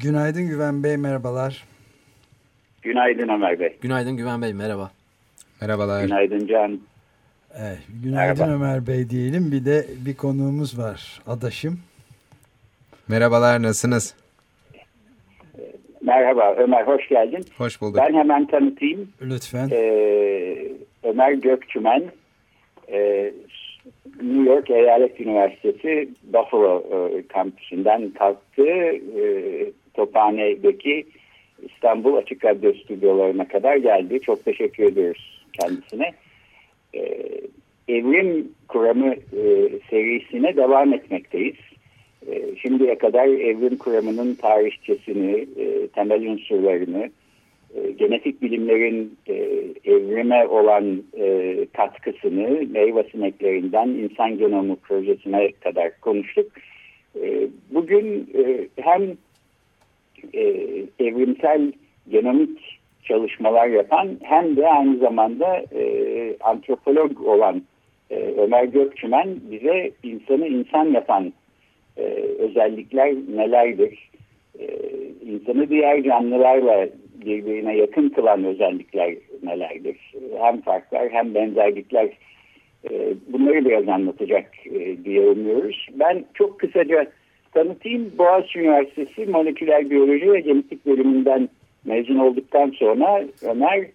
Günaydın Güven Bey, merhabalar. Günaydın Ömer Bey. Günaydın Güven Bey, merhaba. Merhabalar. Günaydın Can. Evet, günaydın Merhaba. Ömer Bey diyelim. Bir de bir konuğumuz var, adaşım. Merhabalar, nasılsınız? Merhaba Ömer, hoş geldin. Hoş bulduk. Ben hemen tanıtayım. Lütfen. Ee, Ömer Gökçümen, ee, New York Eyalet Üniversitesi Buffalo e, kampüsünden kalktı. E, Tophane'deki İstanbul Açık Radyo stüdyolarına kadar geldi. Çok teşekkür ediyoruz kendisine. Ee, Evrim Kuramı e, serisine devam etmekteyiz. E, şimdiye kadar evrim kuramının tarihçesini, e, temel unsurlarını, e, genetik bilimlerin e, evrime olan e, katkısını meyve sineklerinden insan genomu projesine kadar konuştuk. E, bugün e, hem e, evrimsel genomik çalışmalar yapan hem de aynı zamanda e, antropolog olan e, Ömer Gökçümen bize insanı insan yapan e, özellikler nelerdir? E, insanı diğer canlılarla birbirine yakın kılan özellikler nelerdir? Hem farklar hem benzerlikler e, bunları biraz anlatacak e, diye umuyoruz. Ben çok kısaca tanıtayım. Boğaziçi Üniversitesi Moleküler Biyoloji ve Genetik bölümünden mezun olduktan sonra Ömer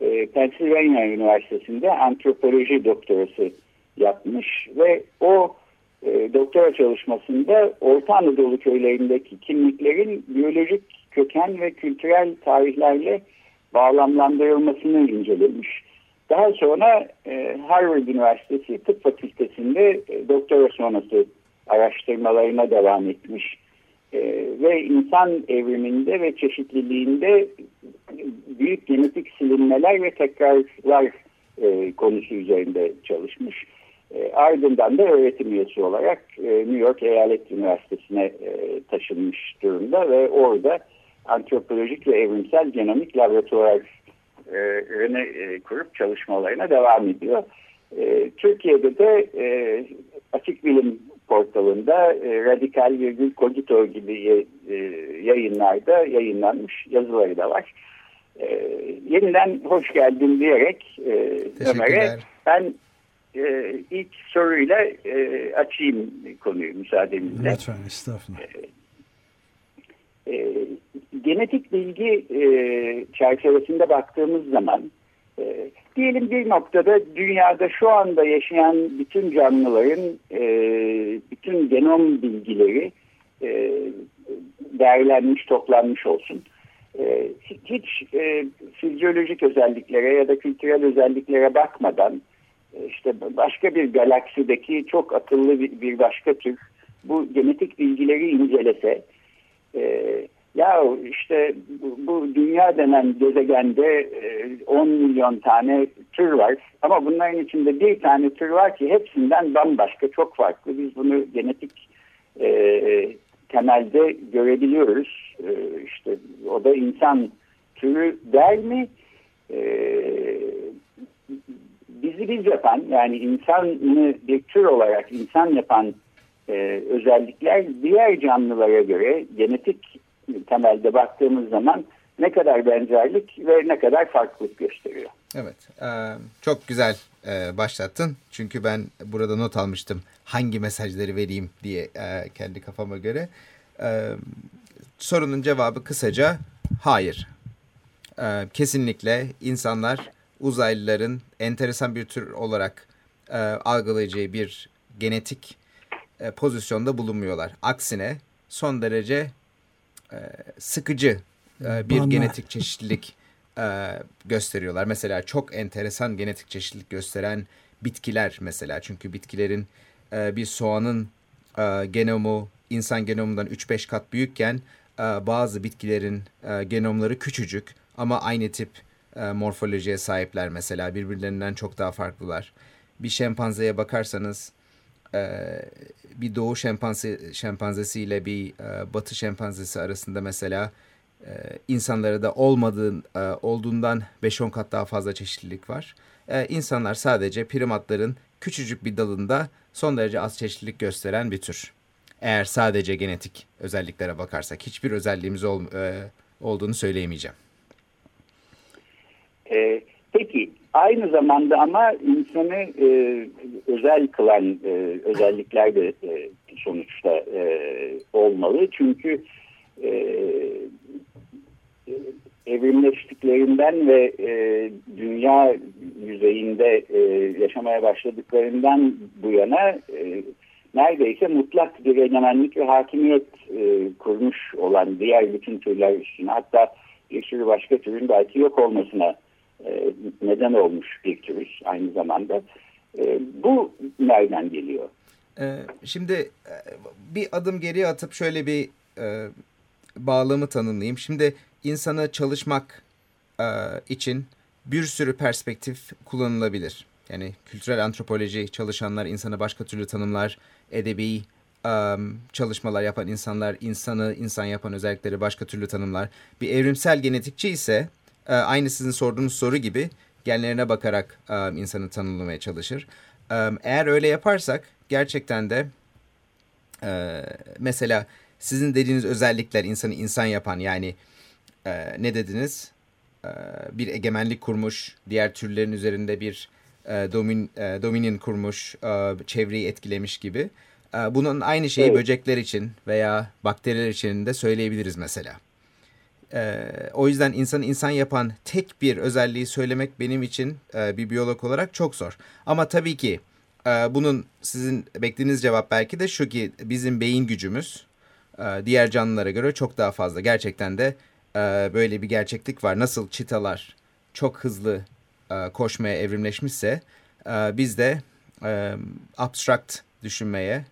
e, Pennsylvania Üniversitesi'nde antropoloji doktorası yapmış ve o e, doktora çalışmasında Orta Anadolu köylerindeki kimliklerin biyolojik köken ve kültürel tarihlerle bağlamlandırılmasını incelemiş. Daha sonra e, Harvard Üniversitesi Tıp Fakültesi'nde e, doktora sonrası araştırmalarına devam etmiş. E, ve insan evriminde ve çeşitliliğinde büyük genetik silinmeler ve tekrarlar e, konusu üzerinde çalışmış. E, ardından da öğretim üyesi olarak e, New York Eyalet Üniversitesi'ne e, taşınmış durumda ve orada antropolojik ve evrimsel genomik laboratuvarını e, kurup çalışmalarına devam ediyor. E, Türkiye'de de e, açık bilim portalında e, Radikal Virgül Cogito gibi e, yayınlarda yayınlanmış yazıları da var. E, yeniden hoş geldin diyerek e, Ömer'e ben e, ilk soruyla e, açayım konuyu müsaadenizle. Lütfen, estağfurullah. E, e, genetik bilgi e, çerçevesinde baktığımız zaman e, diyelim bir noktada dünyada şu anda yaşayan bütün canlıların e, bütün genom bilgileri e, değerlenmiş, toplanmış olsun. E, hiç e, fizyolojik özelliklere ya da kültürel özelliklere bakmadan işte başka bir galaksideki çok akıllı bir başka tür bu genetik bilgileri incelese e, ya işte bu, dünya denen gezegende e, 10 milyon tane tür var. Ama bunların içinde bir tane tür var ki hepsinden bambaşka çok farklı. Biz bunu genetik e, temelde görebiliyoruz. E, işte o da insan türü der mi? E, bizi biz yapan yani insanı bir tür olarak insan yapan e, özellikler diğer canlılara göre genetik temelde baktığımız zaman ne kadar benzerlik ve ne kadar farklılık gösteriyor. Evet, e, çok güzel e, başlattın. Çünkü ben burada not almıştım hangi mesajları vereyim diye e, kendi kafama göre. Sorunun cevabı kısaca hayır. Kesinlikle insanlar uzaylıların enteresan bir tür olarak e, algılayacağı bir genetik pozisyonda bulunmuyorlar. Aksine son derece sıkıcı e, bir Bana. genetik çeşitlilik e, gösteriyorlar. Mesela çok enteresan genetik çeşitlilik gösteren bitkiler mesela. Çünkü bitkilerin e, bir soğanın e, genomu insan genomundan 3-5 kat büyükken e, bazı bitkilerin e, genomları küçücük ama aynı tip e, morfolojiye sahipler mesela birbirlerinden çok daha farklılar. Bir şempanzeye bakarsanız e, bir doğu şempanze, şempanzesi ile bir e, batı şempanzesi arasında mesela e, insanlara da olmadığın e, olduğundan 5-10 kat daha fazla çeşitlilik var. E, insanlar sadece primatların küçücük bir dalında son derece az çeşitlilik gösteren bir tür. Eğer sadece genetik özelliklere bakarsak hiçbir özelliğimiz ol, e, olduğunu söyleyemeyeceğim. E, aynı zamanda ama insanı e, özel kılan e, özellikler de e, sonuçta e, olmalı. Çünkü e, evrimleştiklerinden ve e, dünya yüzeyinde e, yaşamaya başladıklarından bu yana e, neredeyse mutlak bir egemenlik ve hakimiyet e, kurmuş olan diğer bütün türler üstüne hatta bir sürü başka türün belki yok olmasına e, neden olmuş bir türüz aynı zamanda. E, bu nereden geliyor? E, şimdi e, bir adım geriye atıp şöyle bir e, bağlamı tanımlayayım. Şimdi insana çalışmak e, için bir sürü perspektif kullanılabilir. Yani kültürel antropoloji çalışanlar insanı başka türlü tanımlar, edebi um, çalışmalar yapan insanlar insanı insan yapan özellikleri başka türlü tanımlar. Bir evrimsel genetikçi ise e, aynı sizin sorduğunuz soru gibi genlerine bakarak um, insanı tanımlamaya çalışır. Um, eğer öyle yaparsak gerçekten de e, mesela sizin dediğiniz özellikler insanı insan yapan yani e, ne dediniz? E, bir egemenlik kurmuş, diğer türlerin üzerinde bir e, domin, e, dominion kurmuş, e, çevreyi etkilemiş gibi. E, bunun aynı şeyi evet. böcekler için veya bakteriler için de söyleyebiliriz mesela. E, o yüzden insanı insan yapan tek bir özelliği söylemek benim için e, bir biyolog olarak çok zor. Ama tabii ki e, bunun sizin beklediğiniz cevap belki de şu ki bizim beyin gücümüz e, diğer canlılara göre çok daha fazla. Gerçekten de e, böyle bir gerçeklik var. Nasıl çitalar çok hızlı e, koşmaya evrimleşmişse e, biz de e, abstract düşünmeye,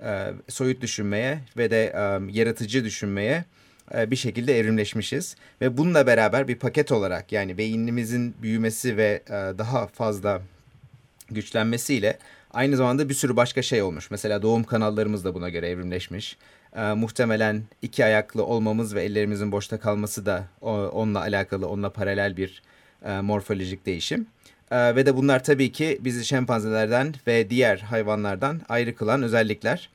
e, soyut düşünmeye ve de e, yaratıcı düşünmeye bir şekilde evrimleşmişiz. Ve bununla beraber bir paket olarak yani beynimizin büyümesi ve e, daha fazla güçlenmesiyle aynı zamanda bir sürü başka şey olmuş. Mesela doğum kanallarımız da buna göre evrimleşmiş. E, muhtemelen iki ayaklı olmamız ve ellerimizin boşta kalması da o, onunla alakalı, onunla paralel bir e, morfolojik değişim. E, ve de bunlar tabii ki bizi şempanzelerden ve diğer hayvanlardan ayrı kılan özellikler.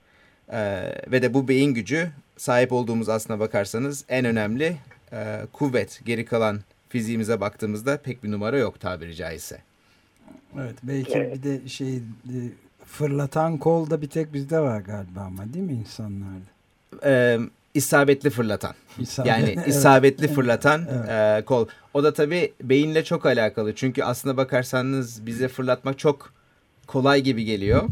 E, ve de bu beyin gücü sahip olduğumuz aslına bakarsanız en önemli e, kuvvet. Geri kalan fiziğimize baktığımızda pek bir numara yok tabiri caizse. Evet belki evet. bir de şey e, fırlatan kol da bir tek bizde var galiba ama değil mi insanlarda? e, isabetli fırlatan. İsabet, yani isabetli evet. fırlatan evet. E, kol. O da tabii beyinle çok alakalı. Çünkü aslına bakarsanız bize fırlatmak çok kolay gibi geliyor.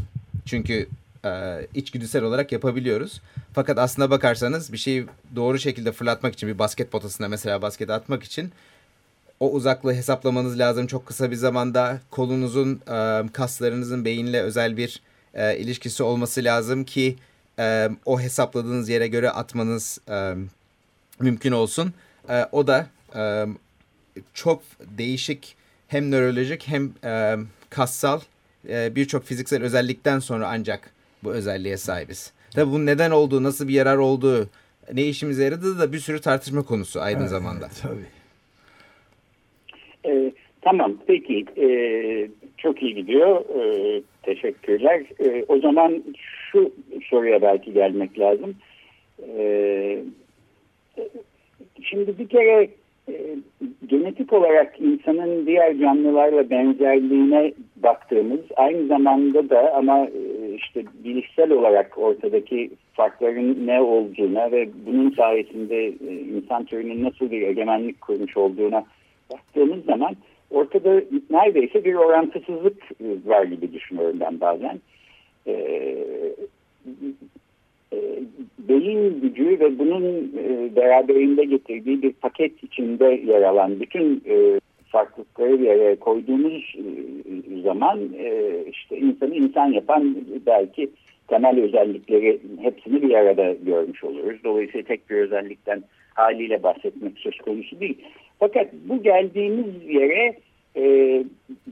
Çünkü e, içgüdüsel olarak yapabiliyoruz. Fakat aslına bakarsanız bir şeyi doğru şekilde fırlatmak için bir basket potasına mesela basket atmak için o uzaklığı hesaplamanız lazım çok kısa bir zamanda. Kolunuzun, e, kaslarınızın beyinle özel bir e, ilişkisi olması lazım ki e, o hesapladığınız yere göre atmanız mümkün olsun. O da çok değişik hem nörolojik hem e, kassal birçok fiziksel özellikten sonra ancak bu özelliğe sahibiz. Tabii bunun neden olduğu, nasıl bir yarar olduğu, ne işimize yaradığı da bir sürü tartışma konusu aynı evet, zamanda. Tabii. Ee, tamam peki ee, çok iyi gidiyor. Ee, teşekkürler. Ee, o zaman şu soruya belki gelmek lazım. Ee, şimdi bir kere e, genetik olarak insanın diğer canlılarla benzerliğine baktığımız aynı zamanda da ama e, işte bilişsel olarak ortadaki farkların ne olduğuna ve bunun sayesinde e, insan türünün nasıl bir egemenlik kurmuş olduğuna baktığımız zaman ortada neredeyse bir orantısızlık var gibi düşünüyorum ben bazen. Ee, e, beyin gücü ve bunun e, beraberinde getirdiği bir paket içinde yer alan bütün e, farklılıkları bir araya koyduğumuz e, zaman e, işte insanı insan yapan belki temel özellikleri hepsini bir arada görmüş oluruz. Dolayısıyla tek bir özellikten haliyle bahsetmek söz konusu değil. Fakat bu geldiğimiz yere e,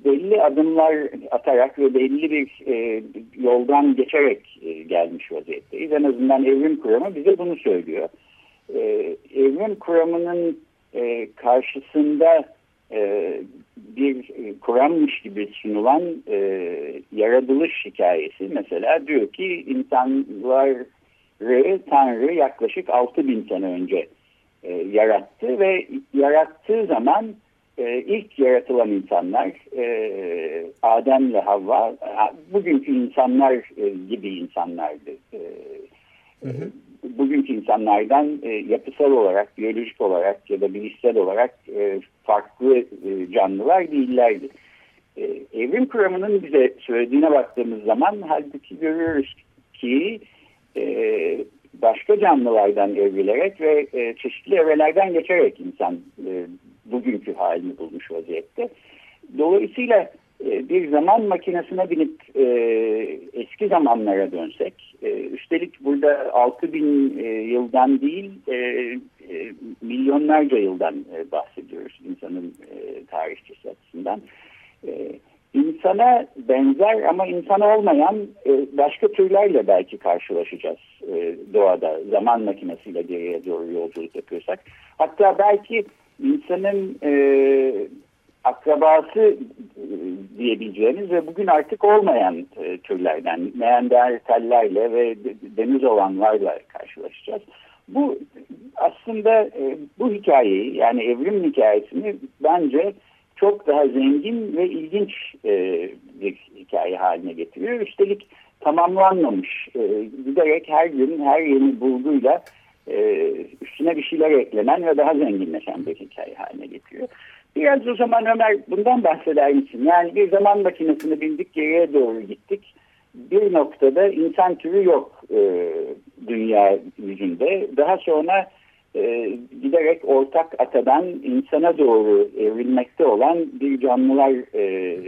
belli adımlar atarak ve belli bir e, yoldan geçerek gelmiş vaziyetteyiz. En azından evrim kuramı bize bunu söylüyor. Evrim kuramının e, karşısında e, bir kurammış gibi sunulan e, yaratılış hikayesi mesela diyor ki insanları Tanrı yaklaşık 6000 sene önce e, yarattı ve yarattığı zaman e, ilk yaratılan insanlar e, Adem ile Havva bugünkü insanlar e, gibi insanlardı. E, hı hı. Bugünkü insanlardan e, yapısal olarak, biyolojik olarak ya da bilişsel olarak e, farklı e, canlılar değillerdi. E, evrim kuramının bize söylediğine baktığımız zaman halbuki görüyoruz ki e, başka canlılardan evrilerek ve e, çeşitli evrelerden geçerek insan e, bugünkü halini bulmuş vaziyette. Dolayısıyla bir zaman makinesine binip e, eski zamanlara dönsek, e, üstelik burada 6000 e, yıldan değil e, e, milyonlarca yıldan e, bahsediyoruz insanın e, tarihçisi açısından. E, insana benzer ama insan olmayan e, başka türlerle belki karşılaşacağız e, doğada zaman makinesiyle geriye doğru yolculuk yapıyorsak. Hatta belki insanın e, akrabası e, diyebileceğimiz ve bugün artık olmayan e, türlerden Neandertallerle ve deniz olanlarla karşılaşacağız. Bu aslında e, bu hikayeyi yani evrim hikayesini bence çok daha zengin ve ilginç bir hikaye haline getiriyor. Üstelik tamamlanmamış. Giderek her gün her yeni bulguyla üstüne bir şeyler eklenen ve daha zenginleşen bir hikaye haline getiriyor. Biraz o zaman Ömer bundan bahseder misin? Yani bir zaman makinesini bindik geriye doğru gittik. Bir noktada insan türü yok e, dünya yüzünde. Daha sonra e, giderek ortak atadan insana doğru evrilmekte olan bir canlılar e,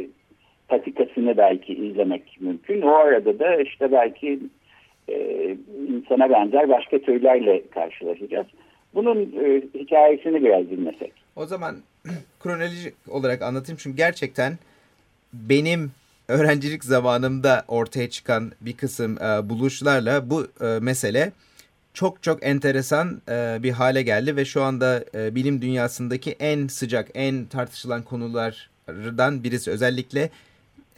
patikasını belki izlemek mümkün. O arada da işte belki e, insana benzer başka türlerle karşılaşacağız. Bunun e, hikayesini biraz dinlesek. O zaman kronolojik olarak anlatayım çünkü gerçekten benim öğrencilik zamanımda ortaya çıkan bir kısım e, buluşlarla bu e, mesele çok çok enteresan e, bir hale geldi ve şu anda e, bilim dünyasındaki en sıcak, en tartışılan konulardan birisi. Özellikle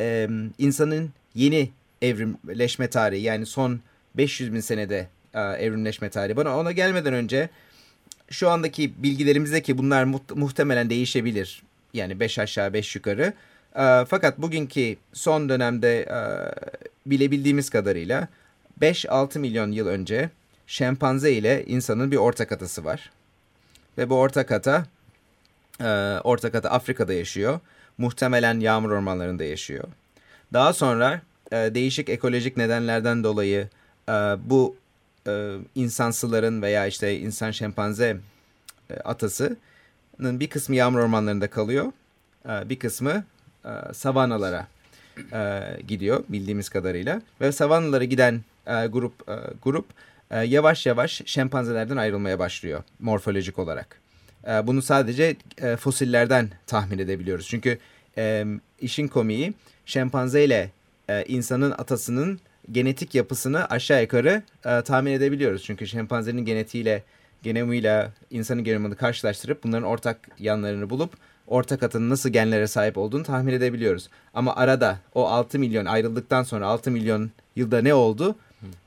e, insanın yeni evrimleşme tarihi yani son 500 bin senede e, evrimleşme tarihi. Bana ona gelmeden önce şu andaki bilgilerimizde bunlar muhtemelen değişebilir. Yani 5 aşağı 5 yukarı. E, fakat bugünkü son dönemde e, bilebildiğimiz kadarıyla 5-6 milyon yıl önce şempanze ile insanın bir ortak atası var. Ve bu ortak ata, e, ortak ata Afrika'da yaşıyor. Muhtemelen yağmur ormanlarında yaşıyor. Daha sonra e, değişik ekolojik nedenlerden dolayı bu e, insansıların veya işte insan şempanze e, atasının bir kısmı yağmur ormanlarında kalıyor. E, bir kısmı e, savanalara e, gidiyor bildiğimiz kadarıyla. Ve savanalara giden e, grup e, grup e, yavaş yavaş şempanzelerden ayrılmaya başlıyor morfolojik olarak. E, bunu sadece e, fosillerden tahmin edebiliyoruz. Çünkü e, işin komiği şempanze ile e, insanın atasının genetik yapısını aşağı yukarı e, tahmin edebiliyoruz. Çünkü şempanzenin genetiğiyle, genomiyle insanın genomunu karşılaştırıp bunların ortak yanlarını bulup ortak atının nasıl genlere sahip olduğunu tahmin edebiliyoruz. Ama arada o 6 milyon ayrıldıktan sonra 6 milyon yılda ne oldu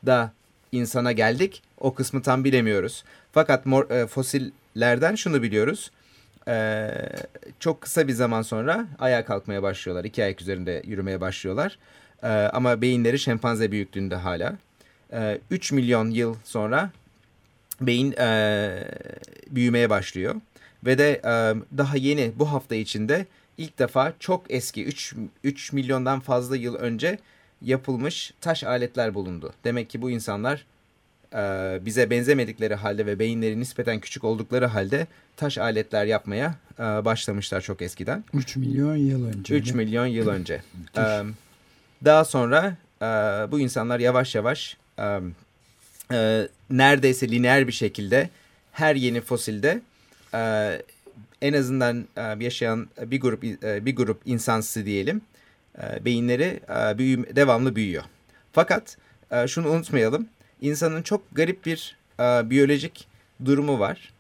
da insana geldik o kısmı tam bilemiyoruz. Fakat mor, e, fosillerden şunu biliyoruz. E, çok kısa bir zaman sonra ayağa kalkmaya başlıyorlar. İki ayak üzerinde yürümeye başlıyorlar. E, ama beyinleri şempanze büyüklüğünde hala. E, 3 milyon yıl sonra beyin e, büyümeye başlıyor. Ve de e, daha yeni bu hafta içinde ilk defa çok eski 3, 3 milyondan fazla yıl önce yapılmış taş aletler bulundu. Demek ki bu insanlar e, bize benzemedikleri halde ve beyinleri nispeten küçük oldukları halde taş aletler yapmaya e, başlamışlar çok eskiden. 3 milyon yıl önce. 3 milyon yıl önce. e, daha sonra e, bu insanlar yavaş yavaş e, e, neredeyse lineer bir şekilde her yeni fosilde e, en azından e, yaşayan bir grup e, bir grup insansı diyelim e, beyinleri e, büyüm, devamlı büyüyor. Fakat e, şunu unutmayalım. insanın çok garip bir e, biyolojik durumu var.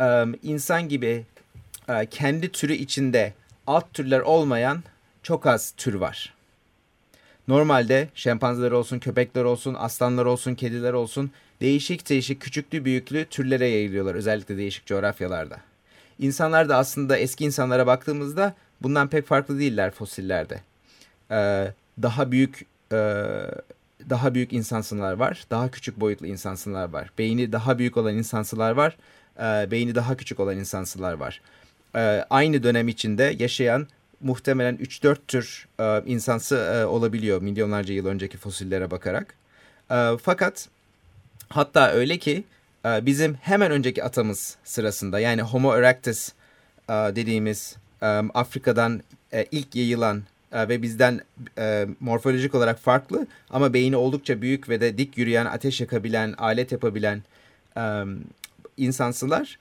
E, insan gibi e, kendi türü içinde alt türler olmayan çok az tür var. Normalde şempanzeler olsun, köpekler olsun, aslanlar olsun, kediler olsun değişik değişik küçüklü büyüklü türlere yayılıyorlar özellikle değişik coğrafyalarda. İnsanlar da aslında eski insanlara baktığımızda bundan pek farklı değiller fosillerde. Ee, daha büyük e, daha büyük insansınlar var, daha küçük boyutlu insansınlar var. Beyni daha büyük olan insansılar var, e, beyni daha küçük olan insansılar var. E, aynı dönem içinde yaşayan muhtemelen 3-4 tür e, insansı e, olabiliyor milyonlarca yıl önceki fosillere bakarak. E, fakat hatta öyle ki e, bizim hemen önceki atamız sırasında yani Homo erectus e, dediğimiz e, Afrika'dan e, ilk yayılan e, ve bizden e, morfolojik olarak farklı ama beyni oldukça büyük ve de dik yürüyen, ateş yakabilen, alet yapabilen e, insansılar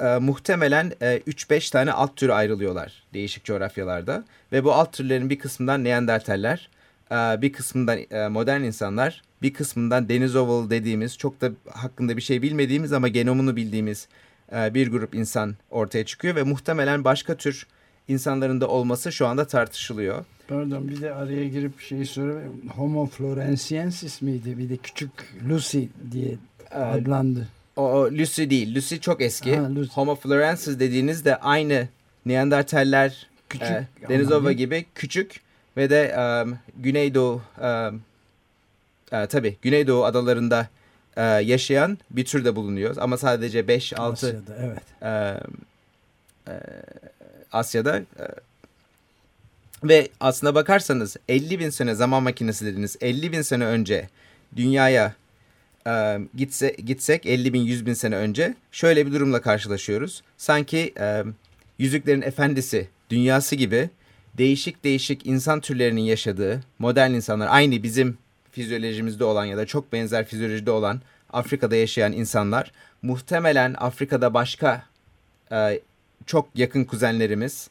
e, muhtemelen e, 3-5 tane alt tür ayrılıyorlar değişik coğrafyalarda. Ve bu alt türlerin bir kısmından Neandertaller, e, bir kısmından e, modern insanlar, bir kısmından Denisoval dediğimiz çok da hakkında bir şey bilmediğimiz ama genomunu bildiğimiz e, bir grup insan ortaya çıkıyor. Ve muhtemelen başka tür insanların da olması şu anda tartışılıyor. Pardon bir de araya girip şeyi sorayım. Homo florensiensis miydi? Bir de küçük Lucy diye adlandı. O, Lucy değil. Lucy çok eski. Ha, Lucy. Homo florensis dediğiniz de aynı Neandertaller, küçük, e, Denisova gibi küçük ve de um, Güneydoğu um, e, tabii Güneydoğu adalarında e, yaşayan bir tür de bulunuyor. Ama sadece 5-6 Asya'da, evet. E, e, Asya'da e, ve aslına bakarsanız 50 bin sene zaman makinesi dediniz 50 bin sene önce dünyaya e, gitse, gitsek 50 bin 100 bin sene önce şöyle bir durumla karşılaşıyoruz. Sanki e, Yüzüklerin Efendisi dünyası gibi değişik değişik insan türlerinin yaşadığı modern insanlar aynı bizim fizyolojimizde olan ya da çok benzer fizyolojide olan Afrika'da yaşayan insanlar muhtemelen Afrika'da başka e, çok yakın kuzenlerimiz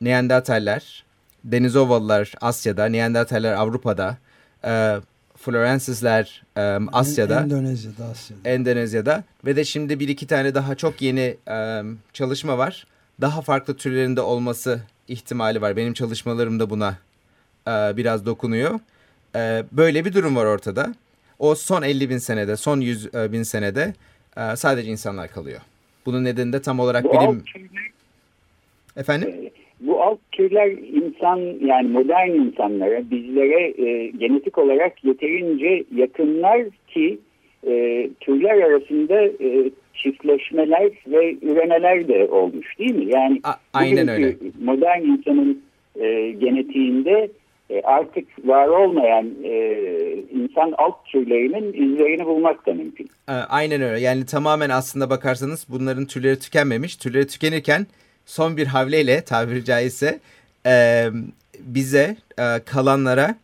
Neandertaller, Denizovalılar Asya'da, Neandertaller Avrupa'da, e, Florensisler um, Asya'da. Endonezya'da, Asya'da. Endonezya'da ve de şimdi bir iki tane daha çok yeni um, çalışma var. Daha farklı türlerinde olması ihtimali var. Benim çalışmalarım da buna uh, biraz dokunuyor. Uh, böyle bir durum var ortada. O son 50 bin senede, son 100 bin senede uh, sadece insanlar kalıyor. Bunun nedeni de tam olarak bilim... Efendim? Bu alt türler insan yani modern insanlara bizlere e, genetik olarak yeterince yakınlar ki e, türler arasında e, çiftleşmeler ve üremeler de olmuş değil mi? Yani A aynen öyle. modern insanın e, genetiğinde e, artık var olmayan e, insan alt türlerinin izlerini bulmak da mümkün. Aynen öyle. Yani tamamen aslında bakarsanız bunların türleri tükenmemiş. Türleri tükenirken son bir havleyle tabiri caizse e, bize e, kalanlara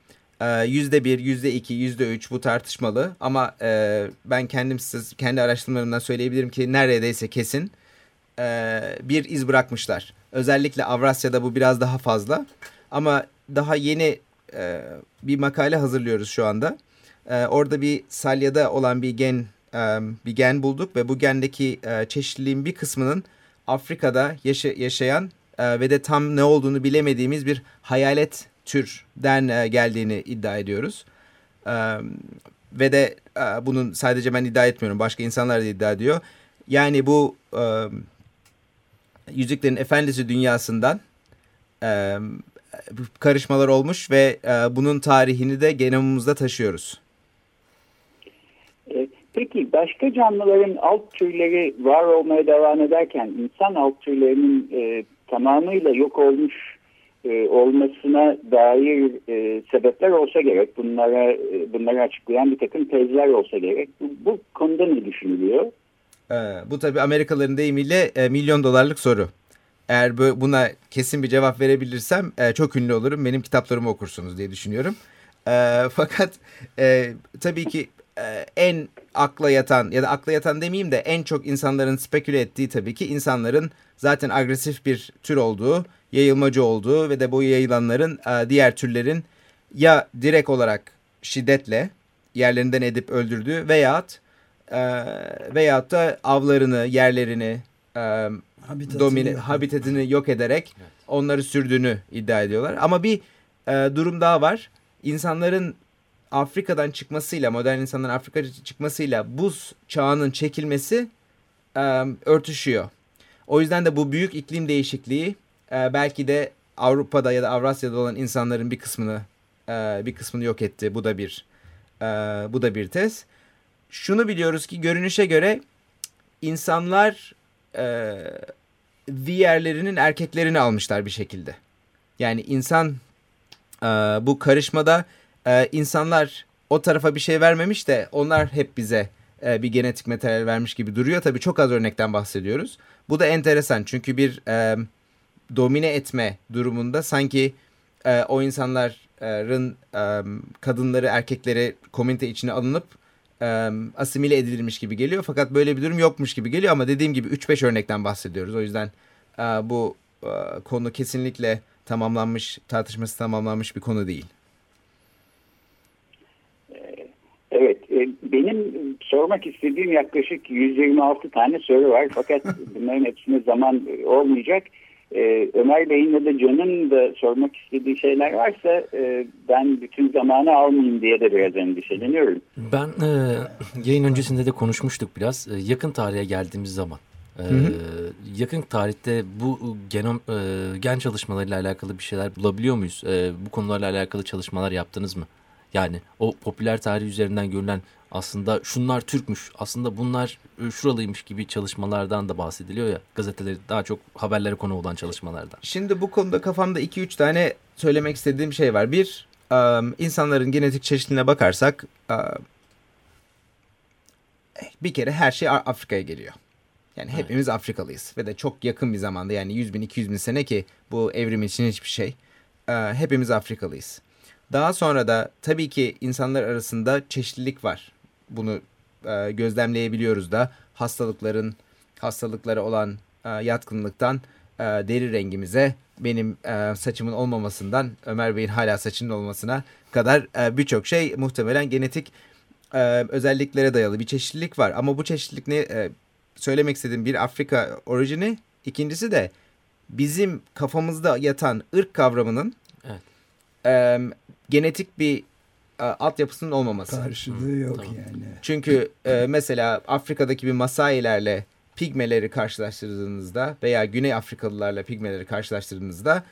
yüzde bir, yüzde iki, yüzde üç bu tartışmalı ama e, ben kendim siz kendi araştırmalarımdan söyleyebilirim ki neredeyse kesin e, bir iz bırakmışlar. Özellikle Avrasya'da bu biraz daha fazla ama daha yeni e, bir makale hazırlıyoruz şu anda. E, orada bir salyada olan bir gen e, bir gen bulduk ve bu gendeki e, çeşitliliğin bir kısmının Afrika'da yaşa yaşayan e, ve de tam ne olduğunu bilemediğimiz bir hayalet türden e, geldiğini iddia ediyoruz. E, ve de e, bunun sadece ben iddia etmiyorum. Başka insanlar da iddia ediyor. Yani bu e, Yüzüklerin Efendisi dünyasından e, karışmalar olmuş ve e, bunun tarihini de genomumuzda taşıyoruz. Peki başka canlıların alt türleri var olmaya devam ederken insan alt türlerinin e, tamamıyla yok olmuş e, olmasına dair e, sebepler olsa gerek. Bunlara e, bunları açıklayan bir takım tezler olsa gerek. Bu, bu konuda ne düşünülüyor? Ee, bu tabii Amerikalıların deyimiyle e, milyon dolarlık soru. Eğer buna kesin bir cevap verebilirsem e, çok ünlü olurum. Benim kitaplarımı okursunuz diye düşünüyorum. E, fakat e, tabii ki e, en akla yatan ya da akla yatan demeyeyim de en çok insanların speküle ettiği tabii ki insanların zaten agresif bir tür olduğu, yayılmacı olduğu ve de bu yayılanların e, diğer türlerin ya direkt olarak şiddetle yerlerinden edip öldürdüğü veyahut e, veyahut da avlarını, yerlerini, e, Habitatını domine, yok. habitatını yok ederek onları sürdüğünü iddia ediyorlar. Ama bir durum daha var. İnsanların Afrika'dan çıkmasıyla, modern insanların Afrika'dan çıkmasıyla buz çağının çekilmesi e, örtüşüyor. O yüzden de bu büyük iklim değişikliği e, belki de Avrupa'da ya da Avrasya'da olan insanların bir kısmını e, bir kısmını yok etti. Bu da bir e, bu da bir tez. Şunu biliyoruz ki görünüşe göre insanlar e, diğerlerinin erkeklerini almışlar bir şekilde. Yani insan e, bu karışmada e, insanlar o tarafa bir şey vermemiş de onlar hep bize e, bir genetik materyal vermiş gibi duruyor. Tabii çok az örnekten bahsediyoruz. Bu da enteresan çünkü bir e, domine etme durumunda sanki e, o insanların e, kadınları erkekleri komünite içine alınıp e, asimile edilmiş gibi geliyor. Fakat böyle bir durum yokmuş gibi geliyor ama dediğim gibi 3-5 örnekten bahsediyoruz. O yüzden e, bu e, konu kesinlikle tamamlanmış, tartışması tamamlanmış bir konu değil. Evet, e, benim sormak istediğim yaklaşık 126 tane soru var fakat bunların hepsine zaman olmayacak. E, Ömer Bey'in ya da Can'ın da sormak istediği şeyler varsa e, ben bütün zamanı almayayım diye de biraz endişeleniyorum. Ben e, yayın öncesinde de konuşmuştuk biraz. E, yakın tarihe geldiğimiz zaman. E, yakın tarihte bu genom e, gen çalışmalarıyla alakalı bir şeyler bulabiliyor muyuz? E, bu konularla alakalı çalışmalar yaptınız mı? Yani o popüler tarih üzerinden görülen aslında şunlar Türkmüş, aslında bunlar e, şuralıymış gibi çalışmalardan da bahsediliyor ya. Gazeteleri daha çok haberlere konu olan çalışmalardan. Şimdi bu konuda kafamda 2-3 tane söylemek istediğim şey var. Bir, insanların genetik çeşitliliğine bakarsak bir kere her şey Afrika'ya geliyor. Yani hepimiz Afrikalıyız ve de çok yakın bir zamanda yani 100 bin 200 bin sene ki bu evrim için hiçbir şey. Hepimiz Afrikalıyız. Daha sonra da tabii ki insanlar arasında çeşitlilik var. Bunu e, gözlemleyebiliyoruz da hastalıkların hastalıklara olan e, yatkınlıktan e, deri rengimize benim e, saçımın olmamasından Ömer Bey'in hala saçının olmasına kadar e, birçok şey muhtemelen genetik e, özelliklere dayalı bir çeşitlilik var. Ama bu çeşitlilik ne e, söylemek istediğim bir Afrika orijini ikincisi de bizim kafamızda yatan ırk kavramının Evet. e, genetik bir e, altyapısının olmaması. Karşılığı yok Tamam. yani. Çünkü e, mesela Afrika'daki bir Masailerle Pigmeleri karşılaştırdığınızda veya Güney Afrikalılarla Pigmeleri karşılaştırdığınızda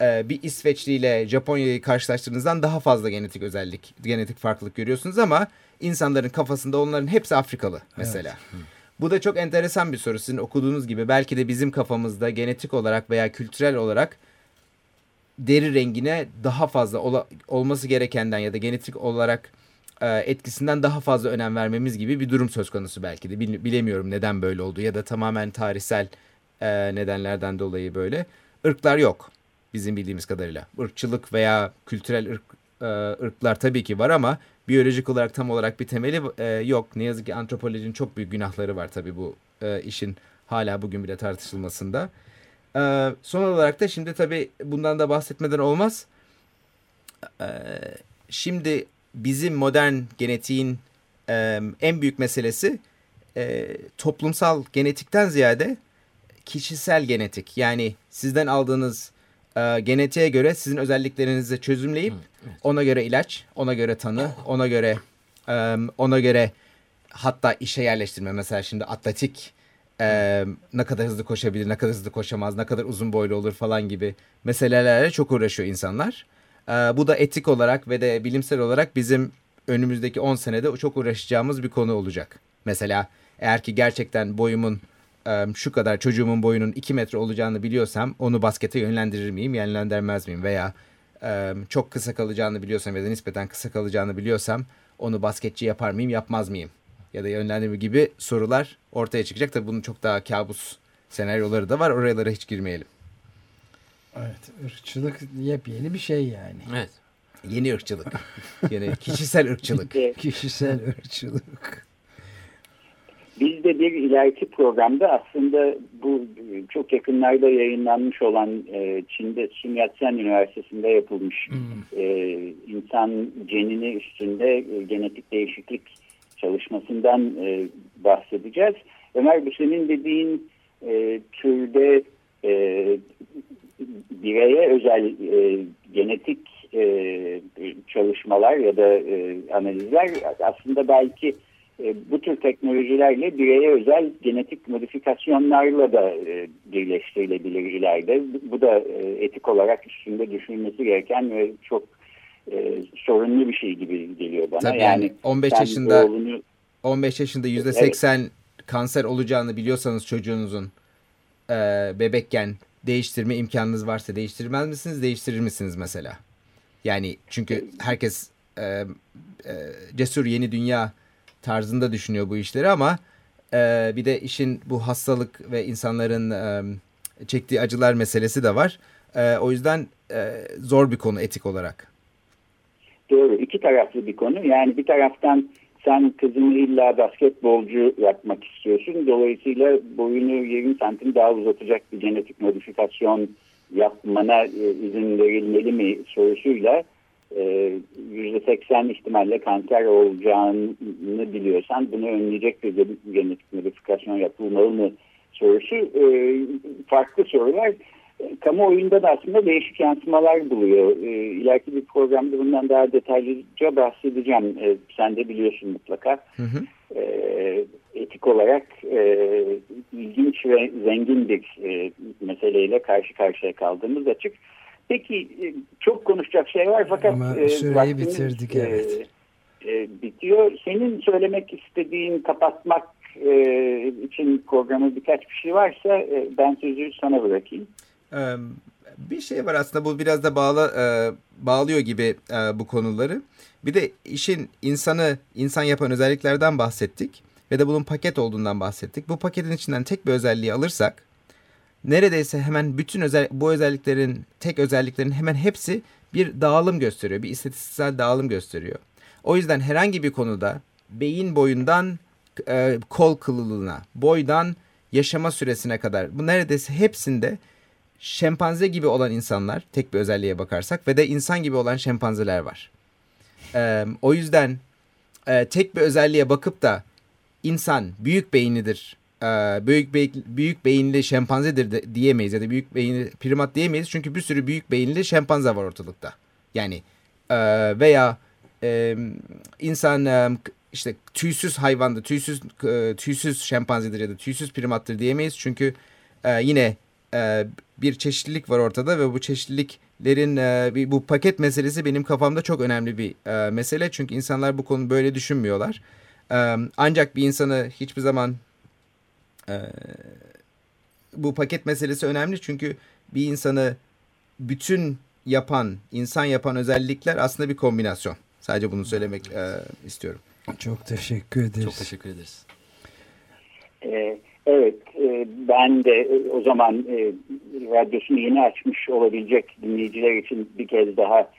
e, bir İsveçli ile Japonya'yı karşılaştırdığınızdan daha fazla genetik özellik, genetik farklılık görüyorsunuz ama insanların kafasında onların hepsi Afrikalı mesela. Bu da çok enteresan bir soru. Sizin okuduğunuz gibi belki de bizim kafamızda genetik olarak veya kültürel olarak deri rengine daha fazla ola- olması gerekenden ya da genetik olarak e, etkisinden daha fazla önem vermemiz gibi bir durum söz konusu belki de. Bil- bilemiyorum neden böyle oldu ya da tamamen tarihsel e, nedenlerden dolayı böyle. Irklar yok bizim bildiğimiz kadarıyla. Irkçılık veya kültürel ırk, e, ırklar tabii ki var ama biyolojik olarak tam olarak bir temeli e, yok. Ne yazık ki antropolojinin çok büyük günahları var tabii bu e, işin hala bugün bile tartışılmasında. Ee, son olarak da şimdi tabii bundan da bahsetmeden olmaz. Ee, şimdi bizim modern genetiğin e, en büyük meselesi e, toplumsal genetikten ziyade kişisel genetik. Yani sizden aldığınız e, genetiğe göre sizin özelliklerinizi çözümleyip ona göre ilaç, ona göre tanı, ona göre e, ona göre hatta işe yerleştirme. Mesela şimdi atletik e, ne kadar hızlı koşabilir, ne kadar hızlı koşamaz, ne kadar uzun boylu olur falan gibi meselelerle çok uğraşıyor insanlar. E, bu da etik olarak ve de bilimsel olarak bizim önümüzdeki 10 senede çok uğraşacağımız bir konu olacak. Mesela eğer ki gerçekten boyumun şu kadar çocuğumun boyunun 2 metre olacağını biliyorsam onu baskete yönlendirir miyim, yönlendirmez miyim? Veya çok kısa kalacağını biliyorsam ya da nispeten kısa kalacağını biliyorsam onu basketçi yapar mıyım, yapmaz mıyım? Ya da yönlendirme gibi sorular ortaya çıkacak. Tabii bunun çok daha kabus senaryoları da var. Oralara hiç girmeyelim. Evet, ırkçılık yepyeni bir şey yani. Evet. Yeni ırkçılık. Yeni kişisel ırkçılık. Kişisel ırkçılık. Biz de bir ileriki programda aslında bu çok yakınlarda yayınlanmış olan e, Çin'de Sun Yat-sen Üniversitesi'nde yapılmış hmm. e, insan genini üstünde e, genetik değişiklik çalışmasından e, bahsedeceğiz. Ömer bu senin dediğin e, türde e, bireye özel e, genetik e, çalışmalar ya da e, analizler aslında belki e, bu tür teknolojilerle bireye özel genetik modifikasyonlarla da e, birleştirilebilir ileride. Bu da e, etik olarak üstünde düşünülmesi gereken ve çok e, sorunlu bir şey gibi geliyor bana. Tabii yani, yani 15 yaşında oğlunu, 15 yaşında yüzde 80 evet. kanser olacağını biliyorsanız çocuğunuzun e, bebekken değiştirme imkanınız varsa değiştirmez misiniz? Değiştirir misiniz mesela? Yani çünkü herkes e, e, cesur yeni dünya tarzında düşünüyor bu işleri ama e, bir de işin bu hastalık ve insanların e, çektiği acılar meselesi de var. E, o yüzden e, zor bir konu etik olarak. Doğru. iki taraflı bir konu. Yani bir taraftan sen kızını illa basketbolcu yapmak istiyorsun. Dolayısıyla boyunu 20 santim daha uzatacak bir genetik modifikasyon yapmana e, izin verilmeli mi sorusuyla %80 e, ihtimalle kanser olacağını biliyorsan bunu önleyecek bir genetik modifikasyon yapılmalı mı sorusu e, farklı sorular. Kamuoyunda da aslında değişik yansımalar buluyor. İleriki bir programda bundan daha detaylıca bahsedeceğim. Sen de biliyorsun mutlaka. Hı hı. Etik olarak ilginç ve zengin bir meseleyle karşı karşıya kaldığımız açık. Peki e, çok konuşacak şey var fakat Ama e, süreyi bitirdik e, evet. E, bitiyor. Senin söylemek istediğin kapatmak e, için programı birkaç bir şey varsa e, ben sözü sana bırakayım. Bir şey var aslında bu biraz da bağla, bağlıyor gibi bu konuları. Bir de işin insanı insan yapan özelliklerden bahsettik ve de bunun paket olduğundan bahsettik. Bu paketin içinden tek bir özelliği alırsak neredeyse hemen bütün özel bu özelliklerin tek özelliklerin hemen hepsi bir dağılım gösteriyor. Bir istatistiksel dağılım gösteriyor. O yüzden herhangi bir konuda beyin boyundan e, kol kılılığına, boydan yaşama süresine kadar bu neredeyse hepsinde şempanze gibi olan insanlar tek bir özelliğe bakarsak ve de insan gibi olan şempanzeler var. E, o yüzden e, tek bir özelliğe bakıp da insan büyük beyinlidir e, büyük be büyük beyinli şempanzedir de, diyemeyiz ya da büyük beyinli primat diyemeyiz. Çünkü bir sürü büyük beyinli şempanze var ortalıkta. Yani e, veya e, insan e, işte tüysüz hayvandı, tüysüz e, tüysüz şempanzedir ya da tüysüz primattır diyemeyiz. Çünkü e, yine e, bir çeşitlilik var ortada ve bu çeşitliliklerin e, bu paket meselesi benim kafamda çok önemli bir e, mesele. Çünkü insanlar bu konu böyle düşünmüyorlar. E, ancak bir insanı hiçbir zaman bu paket meselesi önemli çünkü bir insanı bütün yapan, insan yapan özellikler aslında bir kombinasyon. Sadece bunu söylemek e, istiyorum. Çok teşekkür ederiz. Çok teşekkür ederiz. Ee, evet, e, ben de e, o zaman e, radyosunu yeni açmış olabilecek dinleyiciler için bir kez daha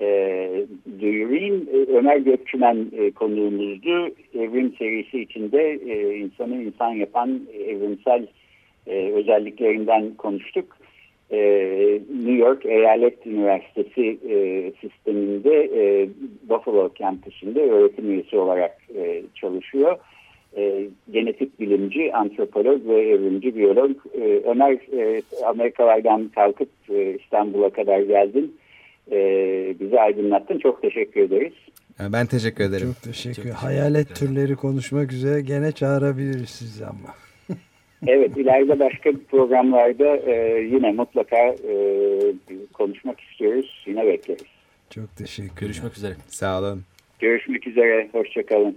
e, duyurayım. E, Ömer Gökçümen e, konuğumuzdu. Evrim serisi içinde e, insanı insan yapan evrimsel e, özelliklerinden konuştuk. E, New York Eyalet Üniversitesi e, sisteminde e, Buffalo kampüsünde öğretim üyesi olarak e, çalışıyor. E, genetik bilimci, antropolog ve evrimci biyolog. E, Ömer e, Amerikalardan kalkıp e, İstanbul'a kadar geldin e, bizi aydınlattın. Çok teşekkür ederiz. Ben teşekkür ederim. Çok teşekkür. Çok Hayalet teşekkür türleri konuşmak üzere gene çağırabiliriz sizi ama. evet ileride başka programlarda e, yine mutlaka e, konuşmak istiyoruz. Yine bekleriz. Çok teşekkür Görüşmek üzere. Sağ olun. Görüşmek üzere. Hoşçakalın.